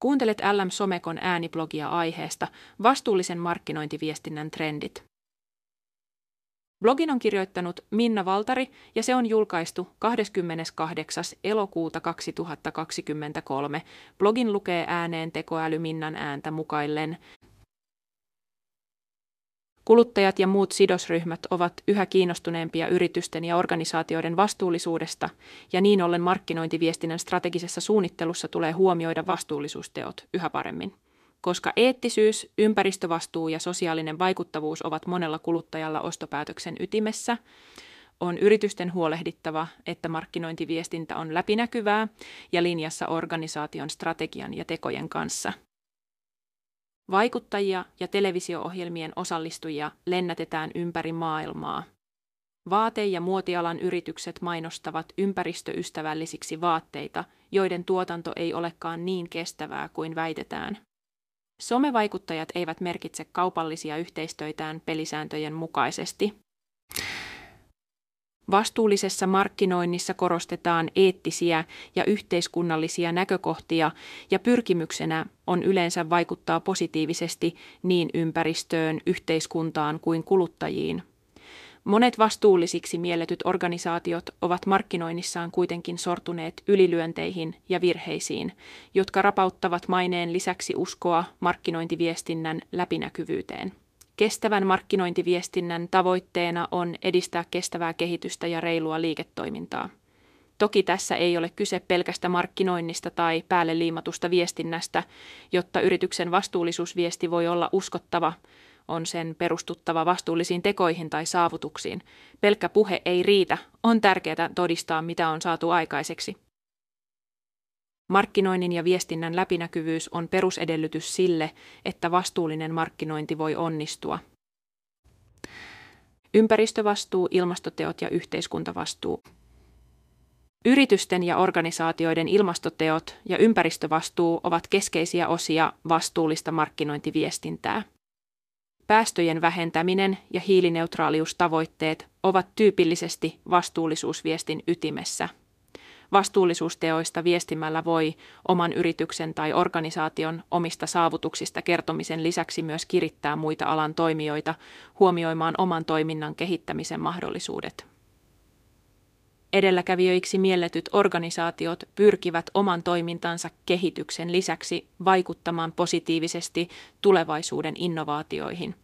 Kuuntelet LM Somekon ääniblogia aiheesta Vastuullisen markkinointiviestinnän trendit. Blogin on kirjoittanut Minna Valtari ja se on julkaistu 28. elokuuta 2023. Blogin lukee ääneen tekoäly Minnan ääntä mukaillen. Kuluttajat ja muut sidosryhmät ovat yhä kiinnostuneempia yritysten ja organisaatioiden vastuullisuudesta, ja niin ollen markkinointiviestinnän strategisessa suunnittelussa tulee huomioida vastuullisuusteot yhä paremmin. Koska eettisyys, ympäristövastuu ja sosiaalinen vaikuttavuus ovat monella kuluttajalla ostopäätöksen ytimessä, on yritysten huolehdittava, että markkinointiviestintä on läpinäkyvää ja linjassa organisaation strategian ja tekojen kanssa – Vaikuttajia ja televisio-ohjelmien osallistujia lennätetään ympäri maailmaa. Vaate- ja muotialan yritykset mainostavat ympäristöystävällisiksi vaatteita, joiden tuotanto ei olekaan niin kestävää kuin väitetään. Somevaikuttajat eivät merkitse kaupallisia yhteistöitään pelisääntöjen mukaisesti. Vastuullisessa markkinoinnissa korostetaan eettisiä ja yhteiskunnallisia näkökohtia ja pyrkimyksenä on yleensä vaikuttaa positiivisesti niin ympäristöön, yhteiskuntaan kuin kuluttajiin. Monet vastuullisiksi mielletyt organisaatiot ovat markkinoinnissaan kuitenkin sortuneet ylilyönteihin ja virheisiin, jotka rapauttavat maineen lisäksi uskoa markkinointiviestinnän läpinäkyvyyteen. Kestävän markkinointiviestinnän tavoitteena on edistää kestävää kehitystä ja reilua liiketoimintaa. Toki tässä ei ole kyse pelkästä markkinoinnista tai päälle liimatusta viestinnästä, jotta yrityksen vastuullisuusviesti voi olla uskottava, on sen perustuttava vastuullisiin tekoihin tai saavutuksiin. Pelkkä puhe ei riitä, on tärkeää todistaa, mitä on saatu aikaiseksi. Markkinoinnin ja viestinnän läpinäkyvyys on perusedellytys sille, että vastuullinen markkinointi voi onnistua. Ympäristövastuu, ilmastoteot ja yhteiskuntavastuu. Yritysten ja organisaatioiden ilmastoteot ja ympäristövastuu ovat keskeisiä osia vastuullista markkinointiviestintää. Päästöjen vähentäminen ja hiilineutraaliustavoitteet ovat tyypillisesti vastuullisuusviestin ytimessä – Vastuullisuusteoista viestimällä voi oman yrityksen tai organisaation omista saavutuksista kertomisen lisäksi myös kirittää muita alan toimijoita huomioimaan oman toiminnan kehittämisen mahdollisuudet. Edelläkävijöiksi mielletyt organisaatiot pyrkivät oman toimintansa kehityksen lisäksi vaikuttamaan positiivisesti tulevaisuuden innovaatioihin.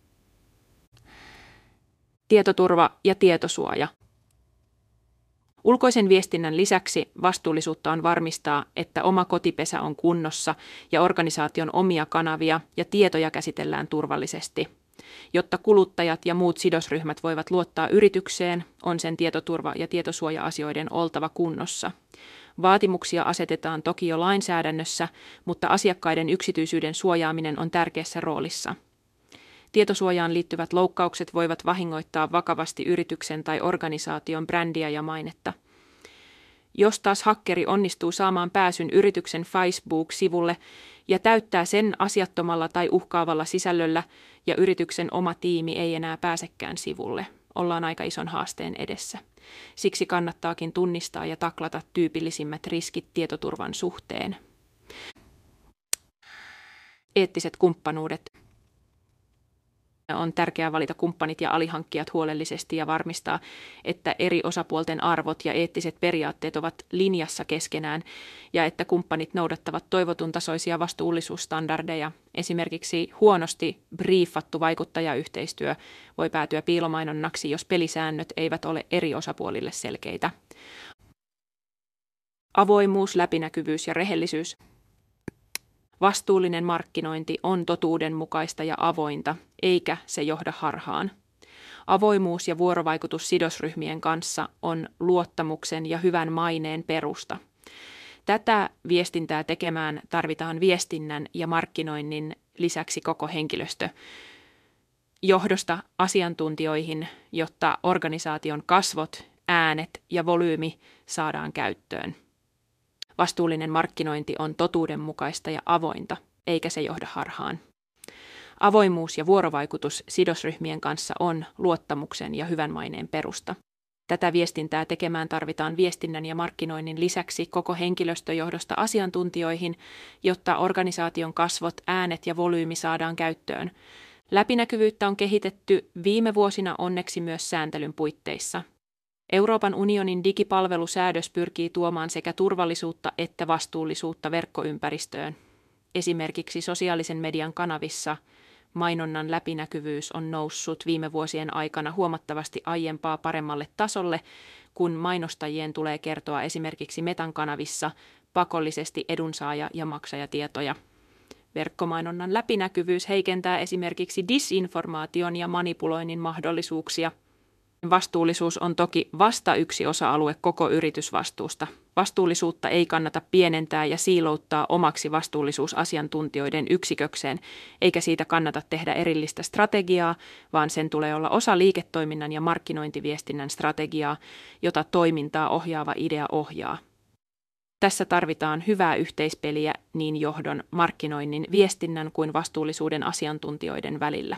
Tietoturva ja tietosuoja – Ulkoisen viestinnän lisäksi vastuullisuutta on varmistaa, että oma kotipesä on kunnossa ja organisaation omia kanavia ja tietoja käsitellään turvallisesti. Jotta kuluttajat ja muut sidosryhmät voivat luottaa yritykseen, on sen tietoturva- ja tietosuoja-asioiden oltava kunnossa. Vaatimuksia asetetaan toki jo lainsäädännössä, mutta asiakkaiden yksityisyyden suojaaminen on tärkeässä roolissa – Tietosuojaan liittyvät loukkaukset voivat vahingoittaa vakavasti yrityksen tai organisaation brändiä ja mainetta. Jos taas hakkeri onnistuu saamaan pääsyn yrityksen Facebook-sivulle ja täyttää sen asiattomalla tai uhkaavalla sisällöllä ja yrityksen oma tiimi ei enää pääsekään sivulle, ollaan aika ison haasteen edessä. Siksi kannattaakin tunnistaa ja taklata tyypillisimmät riskit tietoturvan suhteen. Eettiset kumppanuudet – on tärkeää valita kumppanit ja alihankkijat huolellisesti ja varmistaa, että eri osapuolten arvot ja eettiset periaatteet ovat linjassa keskenään ja että kumppanit noudattavat toivotun tasoisia vastuullisuusstandardeja. Esimerkiksi huonosti briefattu vaikuttajayhteistyö voi päätyä piilomainonnaksi, jos pelisäännöt eivät ole eri osapuolille selkeitä. Avoimuus, läpinäkyvyys ja rehellisyys Vastuullinen markkinointi on totuudenmukaista ja avointa, eikä se johda harhaan. Avoimuus ja vuorovaikutus sidosryhmien kanssa on luottamuksen ja hyvän maineen perusta. Tätä viestintää tekemään tarvitaan viestinnän ja markkinoinnin lisäksi koko henkilöstö johdosta asiantuntijoihin, jotta organisaation kasvot, äänet ja volyymi saadaan käyttöön. Vastuullinen markkinointi on totuudenmukaista ja avointa, eikä se johda harhaan. Avoimuus ja vuorovaikutus sidosryhmien kanssa on luottamuksen ja hyvän maineen perusta. Tätä viestintää tekemään tarvitaan viestinnän ja markkinoinnin lisäksi koko henkilöstöjohdosta asiantuntijoihin, jotta organisaation kasvot, äänet ja volyymi saadaan käyttöön. Läpinäkyvyyttä on kehitetty viime vuosina onneksi myös sääntelyn puitteissa. Euroopan unionin digipalvelusäädös pyrkii tuomaan sekä turvallisuutta että vastuullisuutta verkkoympäristöön. Esimerkiksi sosiaalisen median kanavissa mainonnan läpinäkyvyys on noussut viime vuosien aikana huomattavasti aiempaa paremmalle tasolle, kun mainostajien tulee kertoa esimerkiksi Metan kanavissa pakollisesti edunsaaja- ja maksajatietoja. Verkkomainonnan läpinäkyvyys heikentää esimerkiksi disinformaation ja manipuloinnin mahdollisuuksia – Vastuullisuus on toki vasta yksi osa-alue koko yritysvastuusta. Vastuullisuutta ei kannata pienentää ja siilouttaa omaksi vastuullisuusasiantuntijoiden yksikökseen, eikä siitä kannata tehdä erillistä strategiaa, vaan sen tulee olla osa liiketoiminnan ja markkinointiviestinnän strategiaa, jota toimintaa ohjaava idea ohjaa. Tässä tarvitaan hyvää yhteispeliä niin johdon, markkinoinnin, viestinnän kuin vastuullisuuden asiantuntijoiden välillä.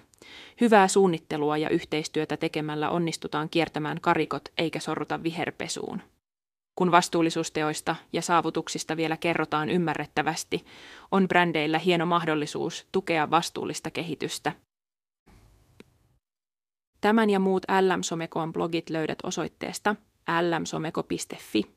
Hyvää suunnittelua ja yhteistyötä tekemällä onnistutaan kiertämään karikot eikä sorruta viherpesuun. Kun vastuullisuusteoista ja saavutuksista vielä kerrotaan ymmärrettävästi, on brändeillä hieno mahdollisuus tukea vastuullista kehitystä. Tämän ja muut LM Somekoon blogit löydät osoitteesta lmsomeko.fi.